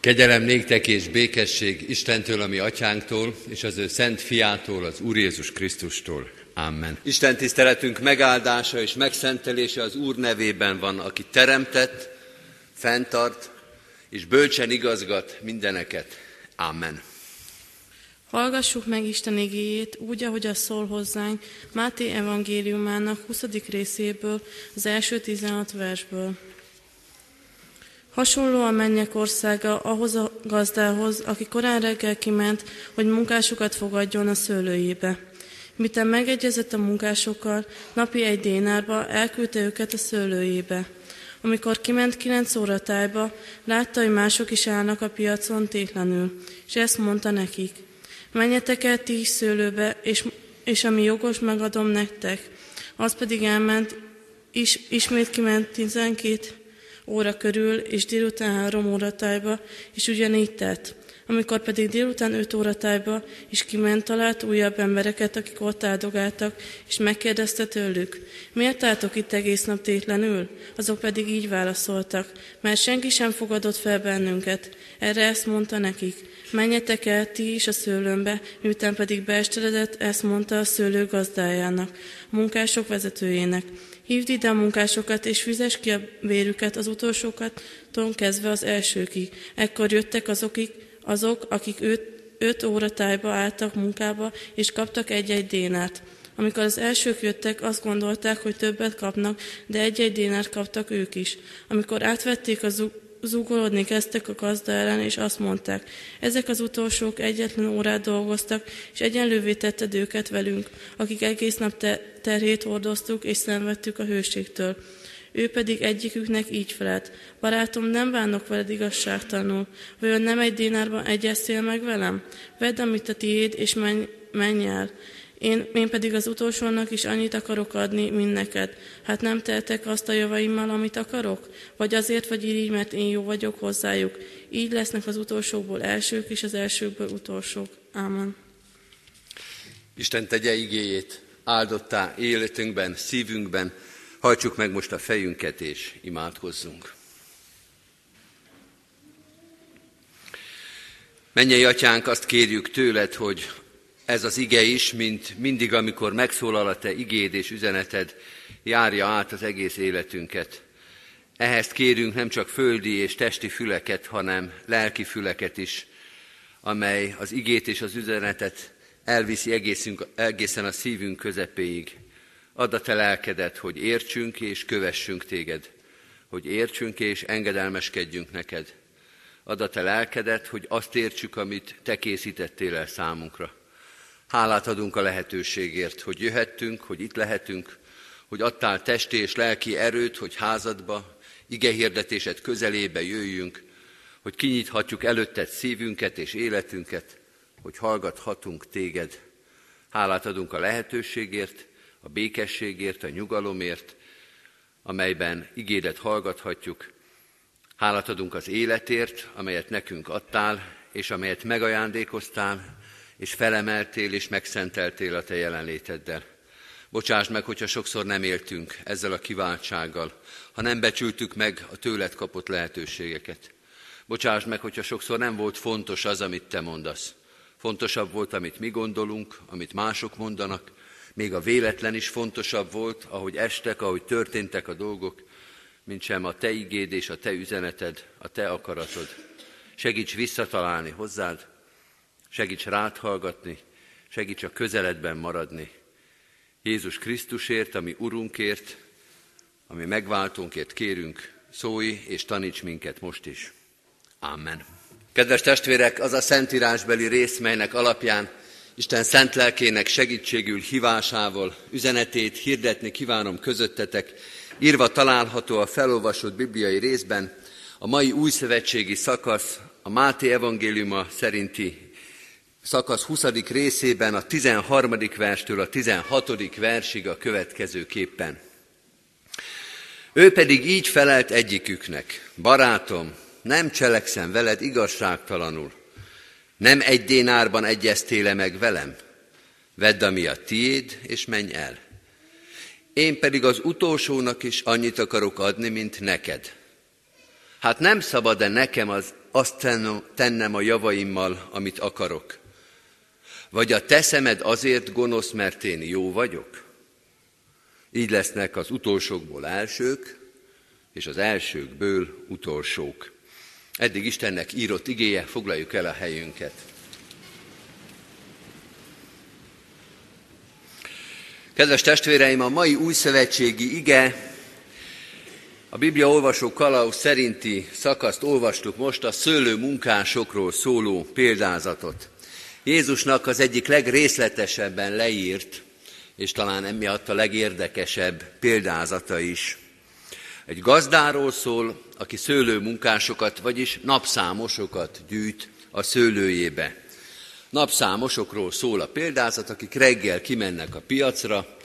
Kegyelem néktek és békesség Istentől, ami atyánktól, és az ő szent fiától, az Úr Jézus Krisztustól. Amen. Isten tiszteletünk megáldása és megszentelése az Úr nevében van, aki teremtett, fenntart és bölcsen igazgat mindeneket. Amen. Hallgassuk meg Isten igéjét úgy, ahogy az szól hozzánk Máté evangéliumának 20. részéből, az első 16 versből. Hasonló a mennyek országa ahhoz a gazdához, aki korán reggel kiment, hogy munkásokat fogadjon a szőlőjébe. Miten megegyezett a munkásokkal, napi egy dénárba elküldte őket a szőlőjébe. Amikor kiment kilenc óra tájba, látta, hogy mások is állnak a piacon tétlenül, és ezt mondta nekik. Menjetek el ti szőlőbe, és, és ami jogos, megadom nektek. Az pedig elment, is, ismét kiment tizenkét óra körül, és délután három óra tájba, és ugyanígy tett. Amikor pedig délután öt óra tájba is kiment, talált újabb embereket, akik ott áldogáltak, és megkérdezte tőlük, miért álltok itt egész nap tétlenül? Azok pedig így válaszoltak, mert senki sem fogadott fel bennünket. Erre ezt mondta nekik, menjetek el ti is a szőlőmbe, miután pedig beesteledett, ezt mondta a szőlő gazdájának, munkások vezetőjének. Hívd ide a munkásokat, és fizes ki a vérüket az utolsókat, ton kezdve az elsőkig. Ekkor jöttek azok, azok akik öt, öt óra tájba álltak munkába, és kaptak egy-egy dénát. Amikor az elsők jöttek, azt gondolták, hogy többet kapnak, de egy-egy dénárt kaptak ők is. Amikor átvették az zúgolódni kezdtek a gazda ellen, és azt mondták, ezek az utolsók egyetlen órát dolgoztak, és egyenlővé tetted őket velünk, akik egész nap te- terhét hordoztuk, és szenvedtük a hőségtől. Ő pedig egyiküknek így felelt, barátom, nem bánok veled igazságtalanul, vajon nem egy dinárban egyeztél meg velem? Vedd, amit a tiéd, és menj, menj el. Én, én pedig az utolsónak is annyit akarok adni, mint neked. Hát nem tehetek azt a javaimmal, amit akarok? Vagy azért vagy így, mert én jó vagyok hozzájuk. Így lesznek az utolsókból elsők, és az elsőkből utolsók. Ámen. Isten tegye igéjét áldottá életünkben, szívünkben. Hajtsuk meg most a fejünket, és imádkozzunk. Mennyei atyánk, azt kérjük tőled, hogy ez az ige is, mint mindig, amikor megszólal a te igéd és üzeneted, járja át az egész életünket. Ehhez kérünk nem csak földi és testi füleket, hanem lelki füleket is, amely az igét és az üzenetet elviszi egészünk, egészen a szívünk közepéig. Add a te lelkedet, hogy értsünk és kövessünk téged, hogy értsünk és engedelmeskedjünk neked. Add a te lelkedet, hogy azt értsük, amit te készítettél el számunkra. Hálát adunk a lehetőségért, hogy jöhettünk, hogy itt lehetünk, hogy adtál testi és lelki erőt, hogy házadba, igehirdetésed közelébe jöjjünk, hogy kinyithatjuk előtted szívünket és életünket, hogy hallgathatunk téged. Hálát adunk a lehetőségért, a békességért, a nyugalomért, amelyben igédet hallgathatjuk. Hálát adunk az életért, amelyet nekünk adtál, és amelyet megajándékoztál, és felemeltél és megszenteltél a te jelenléteddel. Bocsáss meg, hogyha sokszor nem éltünk ezzel a kiváltsággal, ha nem becsültük meg a tőled kapott lehetőségeket. Bocsáss meg, hogyha sokszor nem volt fontos az, amit te mondasz. Fontosabb volt, amit mi gondolunk, amit mások mondanak, még a véletlen is fontosabb volt, ahogy estek, ahogy történtek a dolgok, mint sem a te igéd és a te üzeneted, a te akaratod. Segíts visszatalálni hozzád, segíts rád hallgatni, segíts a közeledben maradni. Jézus Krisztusért, ami Urunkért, ami megváltónkért kérünk, szólj és taníts minket most is. Amen. Kedves testvérek, az a szentírásbeli rész, melynek alapján Isten szent lelkének segítségül hívásával üzenetét hirdetni kívánom közöttetek, írva található a felolvasott bibliai részben, a mai új szövetségi szakasz, a Máté evangéliuma szerinti szakasz 20. részében a 13. verstől a 16. versig a következő képpen. Ő pedig így felelt egyiküknek, barátom, nem cselekszem veled igazságtalanul. Nem egy dénárban egyeztéle meg velem? Vedd, ami a tiéd, és menj el. Én pedig az utolsónak is annyit akarok adni, mint neked. Hát nem szabad-e nekem az azt tennem a javaimmal, amit akarok? Vagy a te szemed azért gonosz, mert én jó vagyok? Így lesznek az utolsókból elsők, és az elsőkből utolsók. Eddig Istennek írott igéje, foglaljuk el a helyünket. Kedves testvéreim, a mai új szövetségi ige, a Biblia olvasó kalauz szerinti szakaszt olvastuk most, a szőlő munkásokról szóló példázatot. Jézusnak az egyik legrészletesebben leírt, és talán emiatt a legérdekesebb példázata is. Egy gazdáról szól, aki szőlő munkásokat, vagyis napszámosokat gyűjt a szőlőjébe. Napszámosokról szól a példázat, akik reggel kimennek a piacra,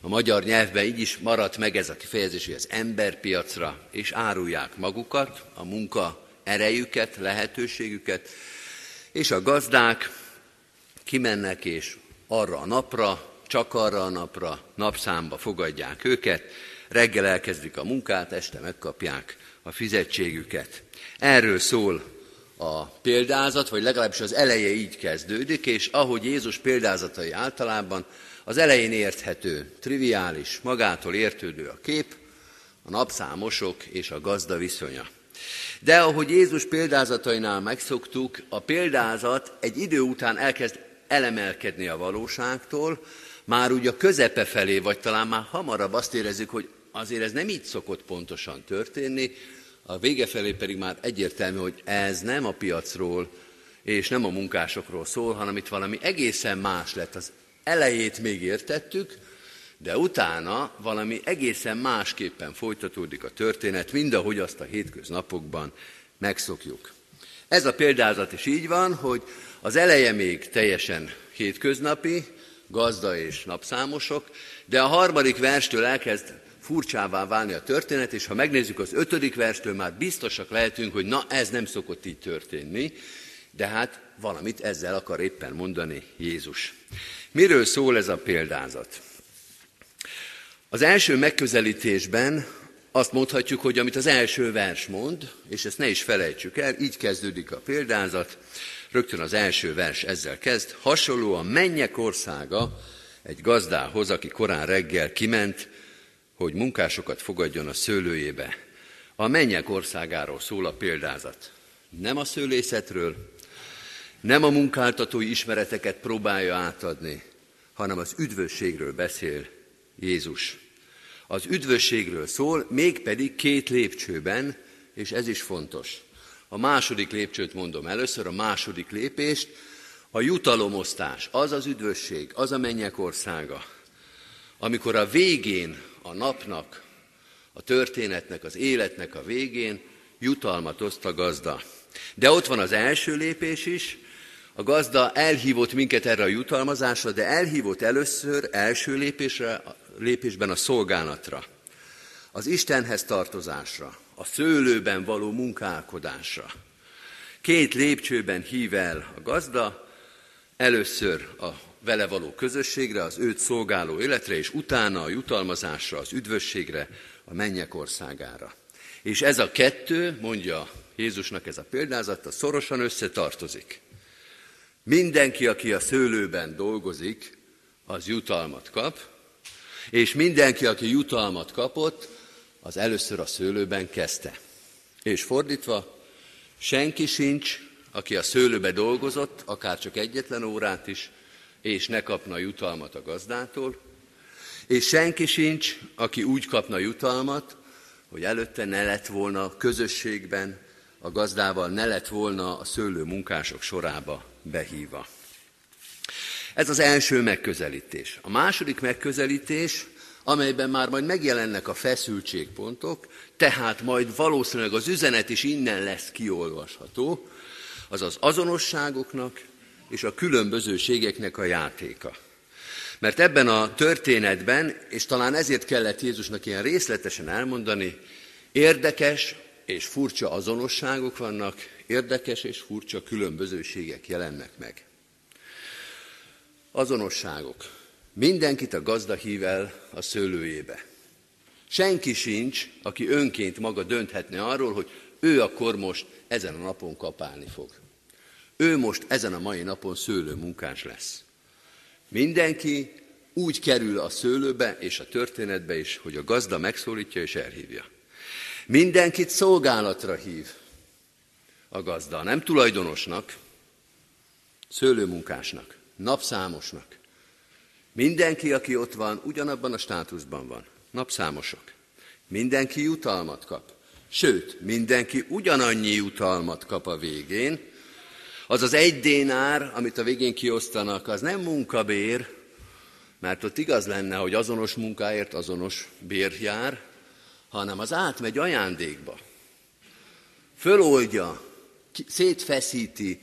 a magyar nyelvben így is maradt meg ez a kifejezés, hogy az emberpiacra, és árulják magukat, a munka erejüket, lehetőségüket, és a gazdák kimennek, és arra a napra, csak arra a napra, napszámba fogadják őket, reggel elkezdik a munkát, este megkapják a fizetségüket. Erről szól a példázat, vagy legalábbis az eleje így kezdődik, és ahogy Jézus példázatai általában, az elején érthető, triviális, magától értődő a kép, a napszámosok és a gazda viszonya. De ahogy Jézus példázatainál megszoktuk, a példázat egy idő után elkezd elemelkedni a valóságtól, már úgy a közepe felé, vagy talán már hamarabb azt érezzük, hogy azért ez nem így szokott pontosan történni, a vége felé pedig már egyértelmű, hogy ez nem a piacról és nem a munkásokról szól, hanem itt valami egészen más lett. Az elejét még értettük, de utána valami egészen másképpen folytatódik a történet, mind ahogy azt a hétköznapokban megszokjuk. Ez a példázat is így van, hogy az eleje még teljesen hétköznapi, gazda és napszámosok, de a harmadik verstől elkezd furcsává válni a történet, és ha megnézzük az ötödik verstől, már biztosak lehetünk, hogy na, ez nem szokott így történni, de hát valamit ezzel akar éppen mondani Jézus. Miről szól ez a példázat? Az első megközelítésben azt mondhatjuk, hogy amit az első vers mond, és ezt ne is felejtsük el, így kezdődik a példázat, rögtön az első vers ezzel kezd, hasonló a mennyek országa egy gazdához, aki korán reggel kiment, hogy munkásokat fogadjon a szőlőjébe. A mennyek országáról szól a példázat. Nem a szőlészetről, nem a munkáltatói ismereteket próbálja átadni, hanem az üdvösségről beszél Jézus. Az üdvösségről szól, mégpedig két lépcsőben, és ez is fontos. A második lépcsőt mondom először, a második lépést, a jutalomosztás, az az üdvösség, az a mennyek országa, amikor a végén, a napnak, a történetnek, az életnek a végén jutalmat oszt a gazda. De ott van az első lépés is, a gazda elhívott minket erre a jutalmazásra, de elhívott először első lépésre, lépésben a szolgálatra, az Istenhez tartozásra, a szőlőben való munkálkodásra. Két lépcsőben hív el a gazda, először a vele való közösségre, az őt szolgáló életre, és utána a jutalmazásra, az üdvösségre, a mennyek országára. És ez a kettő, mondja Jézusnak ez a példázata, szorosan összetartozik. Mindenki, aki a szőlőben dolgozik, az jutalmat kap, és mindenki, aki jutalmat kapott, az először a szőlőben kezdte. És fordítva, senki sincs, aki a szőlőbe dolgozott, akár csak egyetlen órát is, és ne kapna jutalmat a gazdától, és senki sincs, aki úgy kapna jutalmat, hogy előtte ne lett volna közösségben, a gazdával ne lett volna a szőlő munkások sorába behíva. Ez az első megközelítés. A második megközelítés amelyben már majd megjelennek a feszültségpontok, tehát majd valószínűleg az üzenet is innen lesz kiolvasható, az az azonosságoknak és a különbözőségeknek a játéka. Mert ebben a történetben, és talán ezért kellett Jézusnak ilyen részletesen elmondani, érdekes és furcsa azonosságok vannak, érdekes és furcsa különbözőségek jelennek meg. Azonosságok. Mindenkit a gazda hív el a szőlőjébe. Senki sincs, aki önként maga dönthetne arról, hogy ő akkor most ezen a napon kapálni fog. Ő most ezen a mai napon szőlő munkás lesz. Mindenki úgy kerül a szőlőbe és a történetbe is, hogy a gazda megszólítja és elhívja. Mindenkit szolgálatra hív a gazda, nem tulajdonosnak, szőlőmunkásnak, napszámosnak. Mindenki, aki ott van, ugyanabban a státuszban van. Napszámosok. Mindenki jutalmat kap. Sőt, mindenki ugyanannyi jutalmat kap a végén. Az az egy dénár, amit a végén kiosztanak, az nem munkabér, mert ott igaz lenne, hogy azonos munkáért azonos bér jár, hanem az átmegy ajándékba. Föloldja, szétfeszíti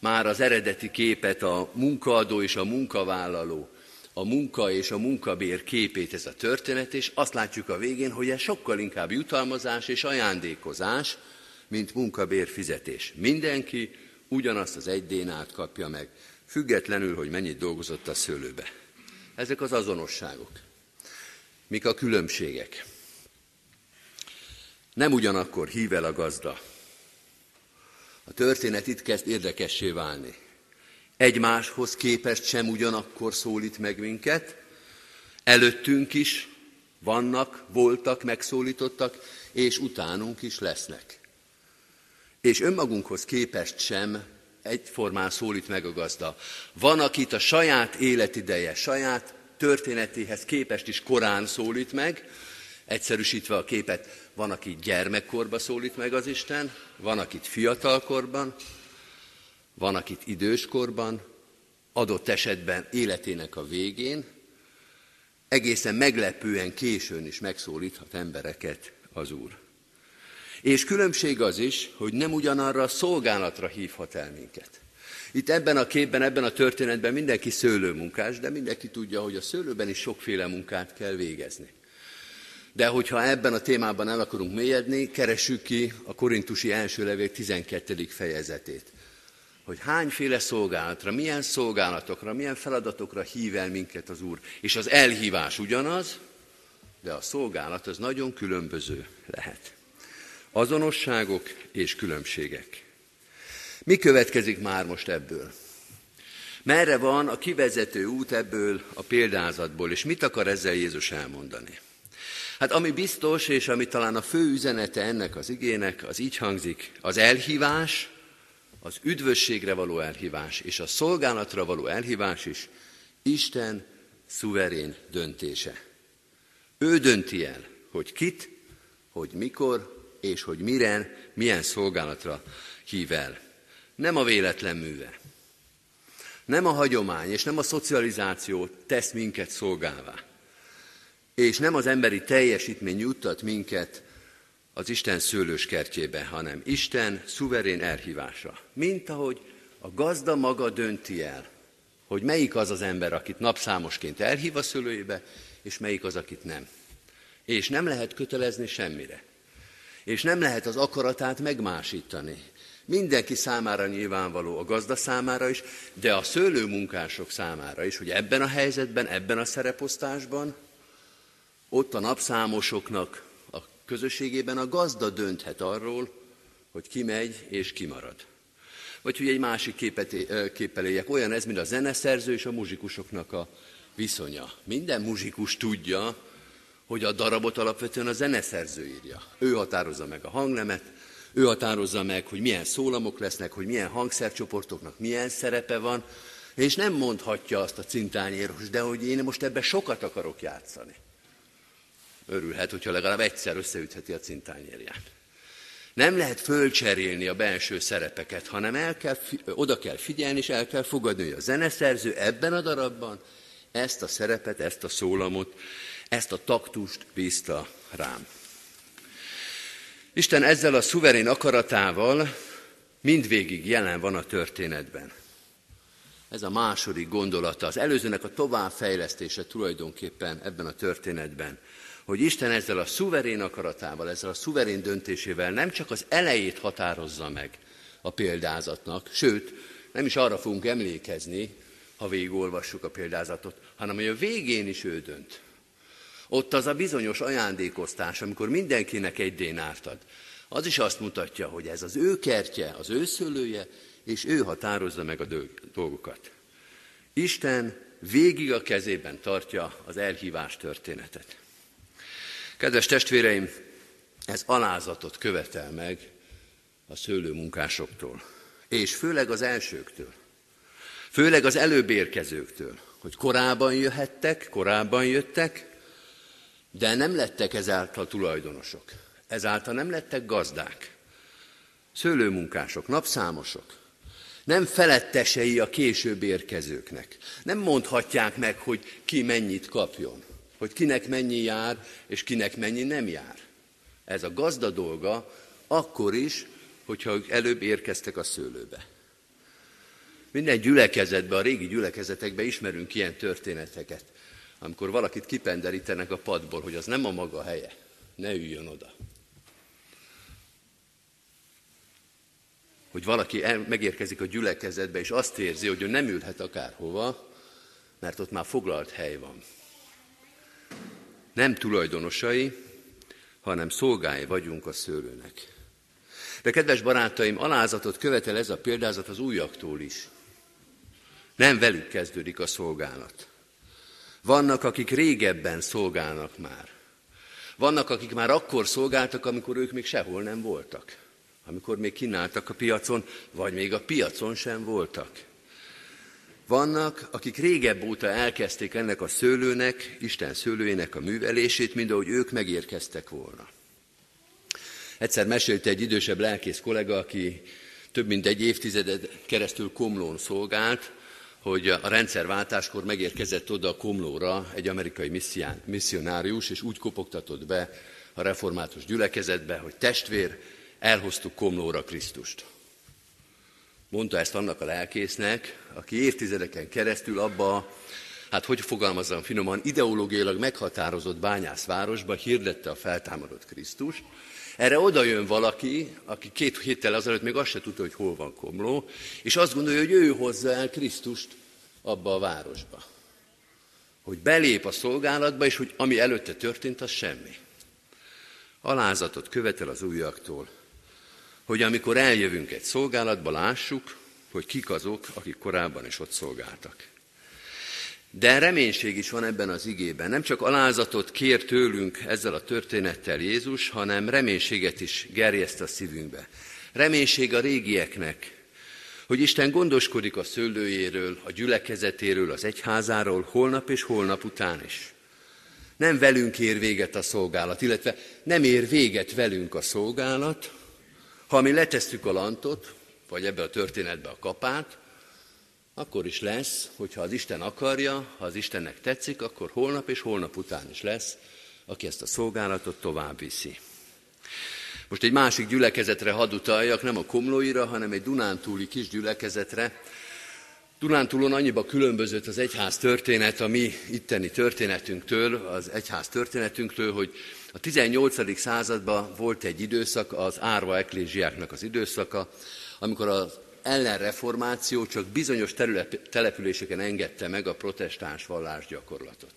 már az eredeti képet a munkaadó és a munkavállaló, a munka és a munkabér képét ez a történet, és azt látjuk a végén, hogy ez sokkal inkább jutalmazás és ajándékozás, mint munkabér fizetés. Mindenki ugyanazt az egy dénát kapja meg, függetlenül, hogy mennyit dolgozott a szőlőbe. Ezek az azonosságok. Mik a különbségek? Nem ugyanakkor hív a gazda. A történet itt kezd érdekessé válni. Egymáshoz képest sem ugyanakkor szólít meg minket, előttünk is vannak, voltak, megszólítottak, és utánunk is lesznek. És önmagunkhoz képest sem egyformán szólít meg a gazda. Van, akit a saját életideje, saját történetéhez képest is korán szólít meg, egyszerűsítve a képet, van, aki gyermekkorba szólít meg az Isten, van, akit fiatalkorban, van, akit időskorban, adott esetben életének a végén, egészen meglepően későn is megszólíthat embereket az Úr. És különbség az is, hogy nem ugyanarra a szolgálatra hívhat el minket. Itt ebben a képben, ebben a történetben mindenki szőlőmunkás, de mindenki tudja, hogy a szőlőben is sokféle munkát kell végezni. De hogyha ebben a témában el akarunk mélyedni, keressük ki a korintusi első levél 12. fejezetét. Hogy hányféle szolgálatra, milyen szolgálatokra, milyen feladatokra hív el minket az Úr. És az elhívás ugyanaz, de a szolgálat az nagyon különböző lehet. Azonosságok és különbségek. Mi következik már most ebből? Merre van a kivezető út ebből a példázatból, és mit akar ezzel Jézus elmondani? Hát ami biztos, és ami talán a fő üzenete ennek az igének, az így hangzik, az elhívás, az üdvösségre való elhívás és a szolgálatra való elhívás is Isten szuverén döntése. Ő dönti el, hogy kit, hogy mikor és hogy mire, milyen szolgálatra hív el. Nem a véletlen műve. Nem a hagyomány és nem a szocializáció tesz minket szolgálvá. És nem az emberi teljesítmény juttat minket az Isten szőlős kertjébe, hanem Isten szuverén elhívása. Mint ahogy a gazda maga dönti el, hogy melyik az az ember, akit napszámosként elhív a szőlőjébe, és melyik az, akit nem. És nem lehet kötelezni semmire és nem lehet az akaratát megmásítani. Mindenki számára nyilvánvaló, a gazda számára is, de a szőlőmunkások számára is, hogy ebben a helyzetben, ebben a szereposztásban, ott a napszámosoknak a közösségében a gazda dönthet arról, hogy ki megy és ki marad. Vagy hogy egy másik képet, képpel éljek, olyan ez, mint a zeneszerző és a muzsikusoknak a viszonya. Minden muzsikus tudja, hogy a darabot alapvetően a zeneszerző írja. Ő határozza meg a hangnemet, ő határozza meg, hogy milyen szólamok lesznek, hogy milyen hangszercsoportoknak milyen szerepe van, és nem mondhatja azt a cintányéros, de hogy én most ebbe sokat akarok játszani. Örülhet, hogyha legalább egyszer összeütheti a cintányérját. Nem lehet fölcserélni a belső szerepeket, hanem el kell, oda kell figyelni, és el kell fogadni, hogy a zeneszerző ebben a darabban ezt a szerepet, ezt a szólamot ezt a taktust bízta rám. Isten ezzel a szuverén akaratával mindvégig jelen van a történetben. Ez a második gondolata, az előzőnek a továbbfejlesztése tulajdonképpen ebben a történetben, hogy Isten ezzel a szuverén akaratával, ezzel a szuverén döntésével nem csak az elejét határozza meg a példázatnak, sőt, nem is arra fogunk emlékezni, ha végigolvassuk a példázatot, hanem hogy a végén is ő dönt. Ott az a bizonyos ajándékoztás, amikor mindenkinek egy dénárt ad. Az is azt mutatja, hogy ez az ő kertje, az ő szőlője, és ő határozza meg a dolgokat. Isten végig a kezében tartja az elhívás történetet. Kedves testvéreim, ez alázatot követel meg a szőlőmunkásoktól, és főleg az elsőktől, főleg az előbb érkezőktől, hogy korábban jöhettek, korábban jöttek, de nem lettek ezáltal tulajdonosok. Ezáltal nem lettek gazdák. Szőlőmunkások, napszámosok. Nem felettesei a később érkezőknek. Nem mondhatják meg, hogy ki mennyit kapjon. Hogy kinek mennyi jár, és kinek mennyi nem jár. Ez a gazda dolga akkor is, hogyha ők előbb érkeztek a szőlőbe. Minden gyülekezetben, a régi gyülekezetekben ismerünk ilyen történeteket, amikor valakit kipenderítenek a padból, hogy az nem a maga helye, ne üljön oda. Hogy valaki megérkezik a gyülekezetbe, és azt érzi, hogy ő nem ülhet akárhova, mert ott már foglalt hely van. Nem tulajdonosai, hanem szolgái vagyunk a szőlőnek. De kedves barátaim, alázatot követel ez a példázat az újaktól is. Nem velük kezdődik a szolgálat. Vannak, akik régebben szolgálnak már. Vannak, akik már akkor szolgáltak, amikor ők még sehol nem voltak. Amikor még kínáltak a piacon, vagy még a piacon sem voltak. Vannak, akik régebb óta elkezdték ennek a szőlőnek, Isten szőlőjének a művelését, mint ahogy ők megérkeztek volna. Egyszer mesélte egy idősebb lelkész kollega, aki több mint egy évtizedet keresztül Komlón szolgált, hogy a rendszerváltáskor megérkezett oda a Komlóra egy amerikai misszián, misszionárius, és úgy kopogtatott be a református gyülekezetbe, hogy testvér, elhoztuk Komlóra Krisztust. Mondta ezt annak a lelkésznek, aki évtizedeken keresztül abba, hát hogy fogalmazzam finoman, ideológiailag meghatározott bányászvárosba hirdette a feltámadott Krisztust, erre oda jön valaki, aki két héttel azelőtt még azt se tudta, hogy hol van Komló, és azt gondolja, hogy ő hozza el Krisztust abba a városba. Hogy belép a szolgálatba, és hogy ami előtte történt, az semmi. Alázatot követel az újaktól, hogy amikor eljövünk egy szolgálatba, lássuk, hogy kik azok, akik korábban is ott szolgáltak. De reménység is van ebben az igében. Nem csak alázatot kér tőlünk ezzel a történettel Jézus, hanem reménységet is gerjeszt a szívünkbe. Reménység a régieknek, hogy Isten gondoskodik a szőlőjéről, a gyülekezetéről, az egyházáról, holnap és holnap után is. Nem velünk ér véget a szolgálat, illetve nem ér véget velünk a szolgálat, ha mi letesszük a lantot, vagy ebbe a történetbe a kapát, akkor is lesz, hogyha az Isten akarja, ha az Istennek tetszik, akkor holnap és holnap után is lesz, aki ezt a szolgálatot tovább viszi. Most egy másik gyülekezetre hadd utaljak, nem a Komlóira, hanem egy Dunántúli kis gyülekezetre. Dunántúlon annyiba különbözött az egyház történet a mi itteni történetünktől, az egyház történetünktől, hogy a 18. században volt egy időszak, az árva eklésiáknak az időszaka, amikor az ellenreformáció csak bizonyos terület, településeken engedte meg a protestáns vallásgyakorlatot.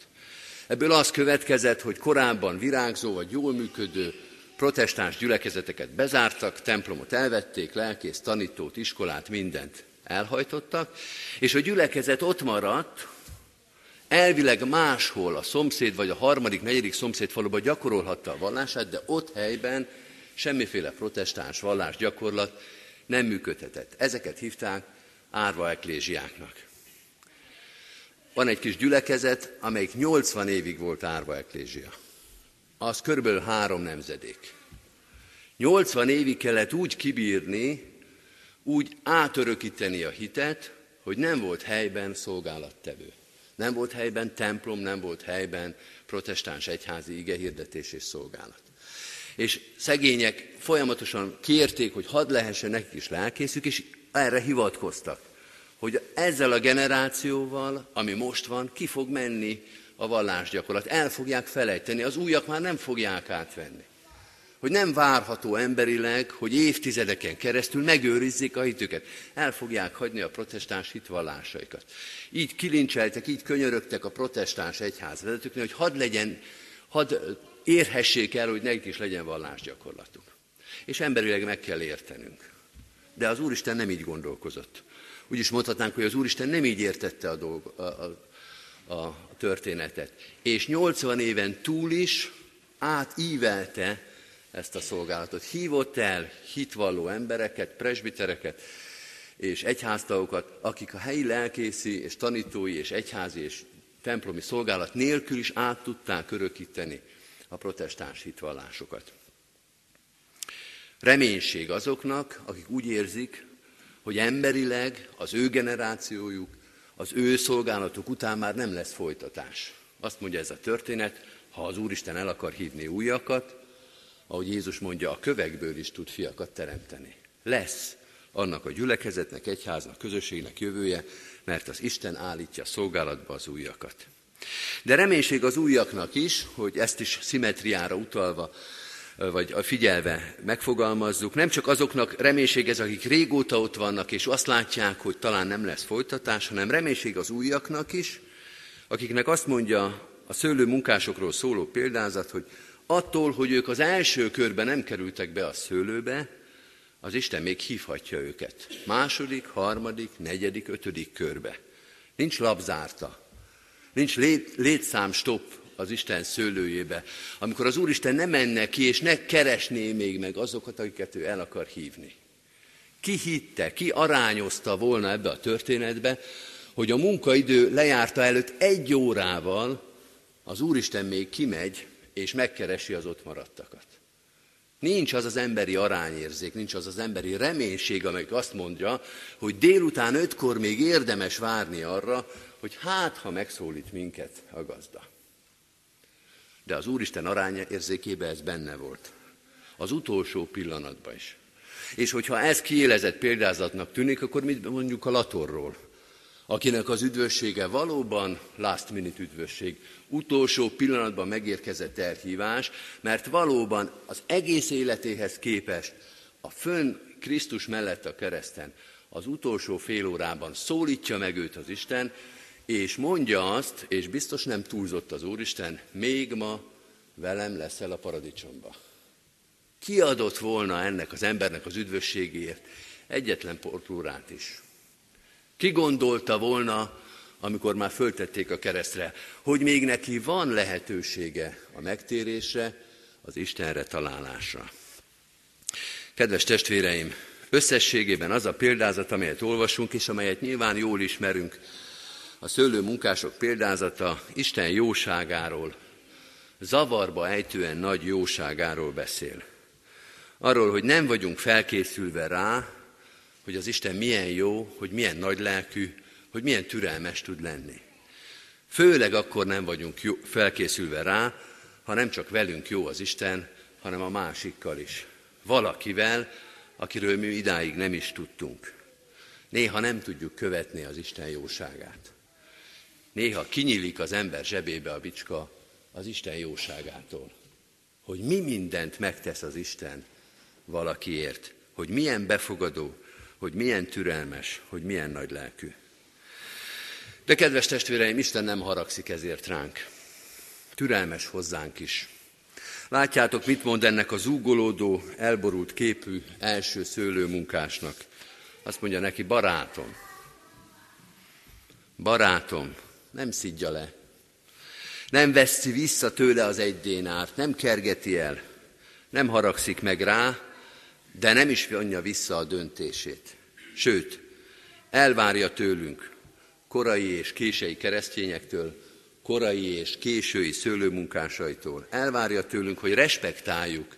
Ebből az következett, hogy korábban virágzó vagy jól működő protestáns gyülekezeteket bezártak, templomot elvették, lelkész, tanítót, iskolát, mindent elhajtottak, és a gyülekezet ott maradt, elvileg máshol a szomszéd vagy a harmadik, negyedik szomszéd faluban gyakorolhatta a vallását, de ott helyben semmiféle protestáns vallásgyakorlat nem működhetett. Ezeket hívták árva eklésiáknak. Van egy kis gyülekezet, amelyik 80 évig volt árva eklésia. Az körülbelül három nemzedék. 80 évig kellett úgy kibírni, úgy átörökíteni a hitet, hogy nem volt helyben szolgálattevő. Nem volt helyben templom, nem volt helyben protestáns egyházi igehirdetés és szolgálat és szegények folyamatosan kérték, hogy hadd lehessen nekik is lelkészük, és erre hivatkoztak, hogy ezzel a generációval, ami most van, ki fog menni a vallásgyakorlat. El fogják felejteni, az újak már nem fogják átvenni. Hogy nem várható emberileg, hogy évtizedeken keresztül megőrizzék a hitüket. El fogják hagyni a protestáns hitvallásaikat. Így kilincseltek, így könyörögtek a protestáns egyházvezetőknél, hogy hadd legyen, hadd érhessék el, hogy nekik is legyen vallásgyakorlatuk. És emberileg meg kell értenünk. De az Úristen nem így gondolkozott. Úgy is mondhatnánk, hogy az Úristen nem így értette a, dolg, a, a, a történetet. És 80 éven túl is átívelte ezt a szolgálatot. Hívott el hitvalló embereket, presbitereket és egyháztagokat, akik a helyi lelkészi és tanítói és egyházi és templomi szolgálat nélkül is át tudták örökíteni a protestáns hitvallásokat. Reménység azoknak, akik úgy érzik, hogy emberileg az ő generációjuk, az ő szolgálatuk után már nem lesz folytatás. Azt mondja ez a történet, ha az Úristen el akar hívni újakat, ahogy Jézus mondja, a kövekből is tud fiakat teremteni. Lesz annak a gyülekezetnek, egyháznak, közösségnek jövője, mert az Isten állítja szolgálatba az újakat. De reménység az újaknak is, hogy ezt is szimetriára utalva, vagy figyelve megfogalmazzuk. Nem csak azoknak reménység ez, akik régóta ott vannak, és azt látják, hogy talán nem lesz folytatás, hanem reménység az újaknak is, akiknek azt mondja a szőlő munkásokról szóló példázat, hogy attól, hogy ők az első körben nem kerültek be a szőlőbe, az Isten még hívhatja őket. Második, harmadik, negyedik, ötödik körbe. Nincs labzárta. Nincs lét, létszám stop az Isten szőlőjébe, amikor az Úristen nem menne ki, és ne keresné még meg azokat, akiket ő el akar hívni. Ki hitte, ki arányozta volna ebbe a történetbe, hogy a munkaidő lejárta előtt egy órával az Úristen még kimegy, és megkeresi az ott maradtakat. Nincs az az emberi arányérzék, nincs az az emberi reménység, amelyik azt mondja, hogy délután ötkor még érdemes várni arra, hogy hát, ha megszólít minket a gazda. De az Úristen arányérzékében ez benne volt. Az utolsó pillanatban is. És hogyha ez kiélezett példázatnak tűnik, akkor mit mondjuk a latorról? Akinek az üdvössége valóban last minute üdvösség, utolsó pillanatban megérkezett elhívás, mert valóban az egész életéhez képest a fönn Krisztus mellett a kereszten az utolsó fél órában szólítja meg őt az Isten, és mondja azt, és biztos nem túlzott az Úristen, még ma velem leszel a paradicsomba. Ki adott volna ennek az embernek az üdvösségéért egyetlen portúrát is? Ki gondolta volna, amikor már föltették a keresztre, hogy még neki van lehetősége a megtérésre, az Istenre találásra. Kedves testvéreim, összességében az a példázat, amelyet olvasunk, és amelyet nyilván jól ismerünk, a szőlő munkások példázata Isten jóságáról, zavarba ejtően nagy jóságáról beszél. Arról, hogy nem vagyunk felkészülve rá, hogy az Isten milyen jó, hogy milyen nagy lelkű, hogy milyen türelmes tud lenni. Főleg akkor nem vagyunk jó, felkészülve rá, ha nem csak velünk jó az Isten, hanem a másikkal is. Valakivel, akiről mi idáig nem is tudtunk. Néha nem tudjuk követni az Isten jóságát. Néha kinyílik az ember zsebébe a bicska az Isten jóságától. Hogy mi mindent megtesz az Isten valakiért. Hogy milyen befogadó, hogy milyen türelmes, hogy milyen nagy lelkű. De kedves testvéreim, Isten nem haragszik ezért ránk. Türelmes hozzánk is. Látjátok, mit mond ennek az zúgolódó, elborult képű első szőlőmunkásnak. Azt mondja neki, barátom, barátom, nem szidja le, nem veszi vissza tőle az egy dénárt, nem kergeti el, nem haragszik meg rá, de nem is vonja vissza a döntését. Sőt, elvárja tőlünk, korai és késői keresztényektől, korai és késői szőlőmunkásaitól, elvárja tőlünk, hogy respektáljuk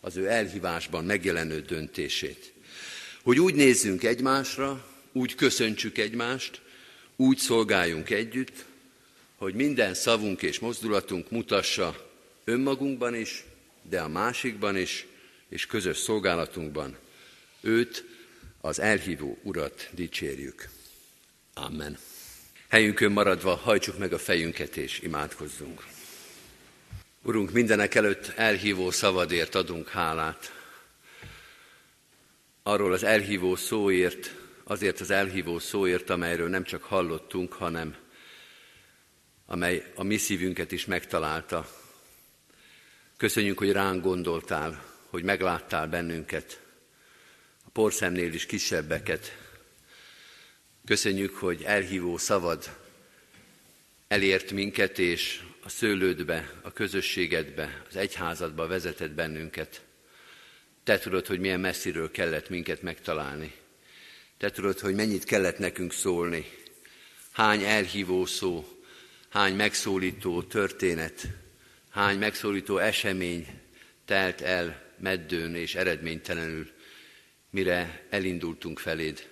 az ő elhívásban megjelenő döntését. Hogy úgy nézzünk egymásra, úgy köszöntsük egymást, úgy szolgáljunk együtt, hogy minden szavunk és mozdulatunk mutassa önmagunkban is, de a másikban is, és közös szolgálatunkban őt, az elhívó Urat dicsérjük. Amen. Helyünkön maradva hajtsuk meg a fejünket és imádkozzunk. Urunk, mindenek előtt elhívó szavadért adunk hálát. Arról az elhívó szóért, azért az elhívó szóért, amelyről nem csak hallottunk, hanem amely a mi szívünket is megtalálta. Köszönjük, hogy ránk gondoltál, hogy megláttál bennünket, a porszemnél is kisebbeket. Köszönjük, hogy elhívó szavad elért minket, és a szőlődbe, a közösségedbe, az egyházadba vezetett bennünket. Te tudod, hogy milyen messziről kellett minket megtalálni. Te tudod, hogy mennyit kellett nekünk szólni. Hány elhívó szó, hány megszólító történet, hány megszólító esemény telt el meddőn és eredménytelenül, mire elindultunk feléd.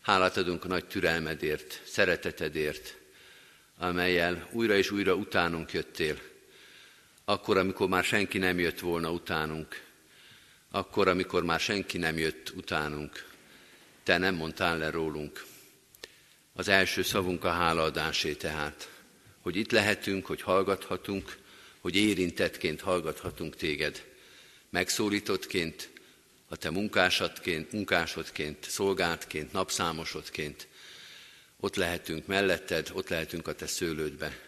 Hálát adunk a nagy türelmedért, szeretetedért, amelyel újra és újra utánunk jöttél. Akkor, amikor már senki nem jött volna utánunk, akkor, amikor már senki nem jött utánunk, te nem mondtál le rólunk. Az első szavunk a hálaadásé tehát, hogy itt lehetünk, hogy hallgathatunk, hogy érintettként hallgathatunk téged. Megszólítottként, a te munkásodként, munkásodként, szolgáltként, napszámosodként. Ott lehetünk melletted, ott lehetünk a te szőlődbe.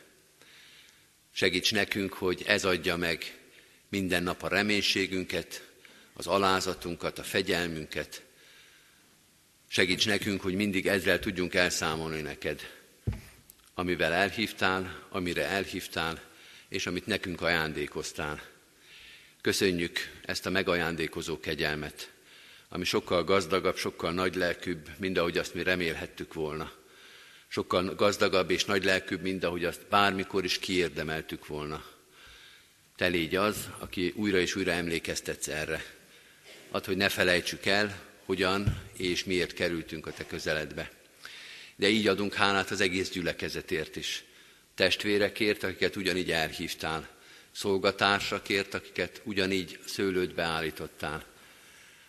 Segíts nekünk, hogy ez adja meg minden nap a reménységünket, az alázatunkat, a fegyelmünket. Segíts nekünk, hogy mindig ezzel tudjunk elszámolni neked, amivel elhívtál, amire elhívtál, és amit nekünk ajándékoztál. Köszönjük ezt a megajándékozó kegyelmet, ami sokkal gazdagabb, sokkal nagy lelkűbb, mint ahogy azt mi remélhettük volna. Sokkal gazdagabb és nagy lelkűbb, mint ahogy azt bármikor is kiérdemeltük volna. Te légy az, aki újra és újra emlékeztetsz erre. Ad, hogy ne felejtsük el, hogyan és miért kerültünk a te közeledbe. De így adunk hálát az egész gyülekezetért is. Testvérekért, akiket ugyanígy elhívtál szolgatársakért, akiket ugyanígy szőlődbe állítottál,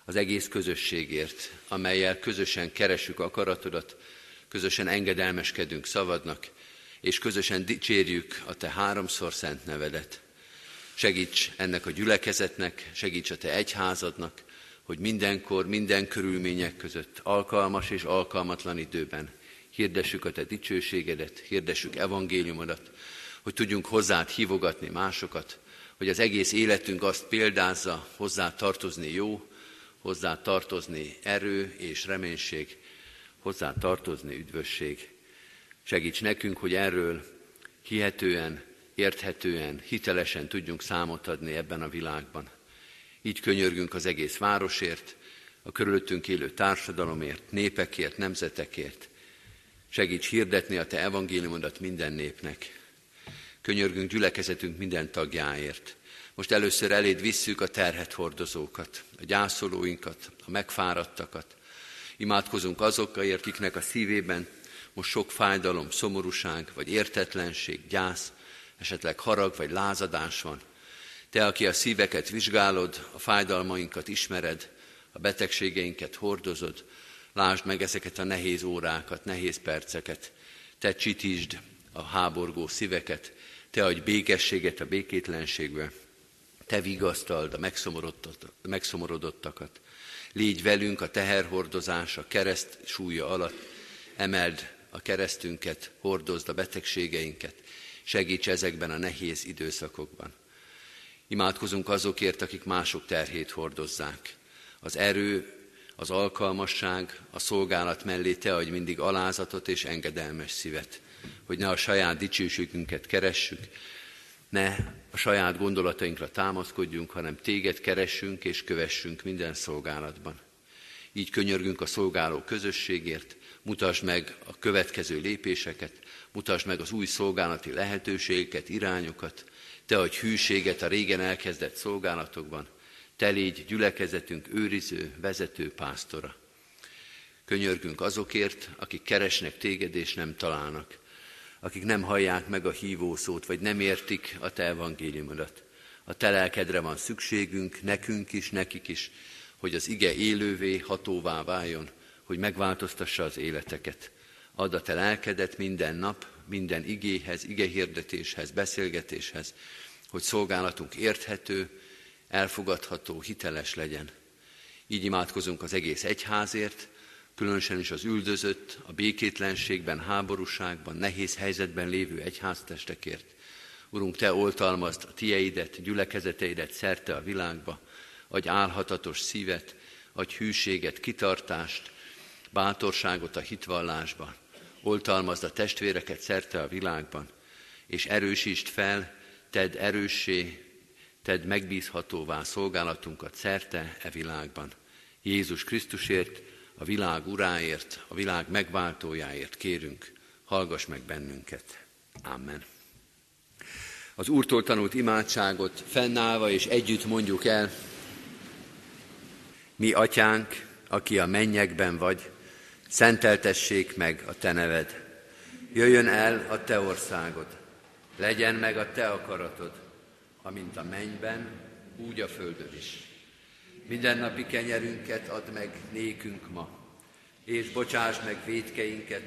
az egész közösségért, amelyel közösen keresük akaratodat, közösen engedelmeskedünk szavadnak, és közösen dicsérjük a Te háromszor szent nevedet. Segíts ennek a gyülekezetnek, segíts a Te egyházadnak, hogy mindenkor, minden körülmények között, alkalmas és alkalmatlan időben hirdessük a Te dicsőségedet, hirdessük evangéliumodat, hogy tudjunk hozzád hívogatni másokat, hogy az egész életünk azt példázza, hozzá tartozni jó, hozzá tartozni erő és reménység, hozzá tartozni üdvösség. Segíts nekünk, hogy erről hihetően, érthetően, hitelesen tudjunk számot adni ebben a világban. Így könyörgünk az egész városért, a körülöttünk élő társadalomért, népekért, nemzetekért. Segíts hirdetni a Te evangéliumodat minden népnek. Könyörgünk gyülekezetünk minden tagjáért. Most először eléd visszük a terhet hordozókat, a gyászolóinkat, a megfáradtakat. Imádkozunk azokért, akiknek a szívében most sok fájdalom, szomorúság, vagy értetlenség, gyász, esetleg harag vagy lázadás van. Te, aki a szíveket vizsgálod, a fájdalmainkat ismered, a betegségeinket hordozod, lásd meg ezeket a nehéz órákat, nehéz perceket. Te csitítsd a háborgó szíveket, te adj békességet a békétlenségbe, te vigasztald a megszomorodottakat. Légy velünk a teherhordozás, a kereszt súlya alatt, emeld a keresztünket, hordozd a betegségeinket, segíts ezekben a nehéz időszakokban. Imádkozunk azokért, akik mások terhét hordozzák. Az erő, az alkalmasság, a szolgálat mellé te adj mindig alázatot és engedelmes szívet hogy ne a saját dicsőségünket keressük, ne a saját gondolatainkra támaszkodjunk, hanem téged keressünk és kövessünk minden szolgálatban. Így könyörgünk a szolgáló közösségért, mutasd meg a következő lépéseket, mutasd meg az új szolgálati lehetőségeket, irányokat, te adj hűséget a régen elkezdett szolgálatokban, te légy gyülekezetünk őriző, vezető pásztora. Könyörgünk azokért, akik keresnek téged és nem találnak akik nem hallják meg a hívó szót, vagy nem értik a te evangéliumodat. A te lelkedre van szükségünk, nekünk is, nekik is, hogy az ige élővé, hatóvá váljon, hogy megváltoztassa az életeket. Add a te lelkedet minden nap, minden igéhez, igehirdetéshez, beszélgetéshez, hogy szolgálatunk érthető, elfogadható, hiteles legyen. Így imádkozunk az egész egyházért, különösen is az üldözött, a békétlenségben, háborúságban, nehéz helyzetben lévő egyháztestekért. Urunk, Te oltalmazd a tieidet, gyülekezeteidet szerte a világba, adj álhatatos szívet, adj hűséget, kitartást, bátorságot a hitvallásban, oltalmazd a testvéreket szerte a világban, és erősítsd fel, tedd erőssé, tedd megbízhatóvá szolgálatunkat szerte e világban. Jézus Krisztusért, a világ uráért, a világ megváltójáért kérünk, hallgass meg bennünket. Amen. Az Úrtól tanult imádságot fennállva és együtt mondjuk el, mi atyánk, aki a mennyekben vagy, szenteltessék meg a te neved. Jöjjön el a te országod, legyen meg a te akaratod, amint a mennyben, úgy a földön is. Mindennapi kenyerünket add meg nékünk ma, és bocsáss meg védkeinket,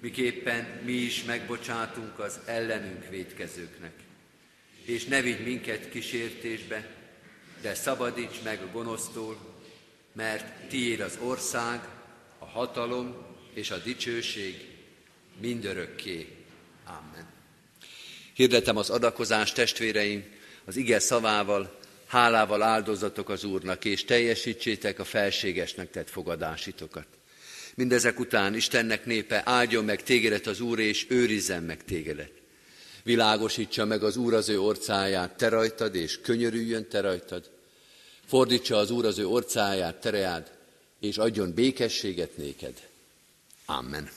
miképpen mi is megbocsátunk az ellenünk védkezőknek. És ne vigy minket kísértésbe, de szabadíts meg a gonosztól, mert tiéd az ország, a hatalom és a dicsőség mindörökké. Amen. Hirdetem az adakozás testvéreim, az ige szavával, hálával áldozatok az Úrnak, és teljesítsétek a felségesnek tett fogadásitokat. Mindezek után Istennek népe áldjon meg tégedet az Úr, és őrizzen meg tégedet. Világosítsa meg az Úr az ő orcáját te rajtad, és könyörüljön te rajtad. Fordítsa az Úr az ő orcáját, tereád, és adjon békességet néked. Amen.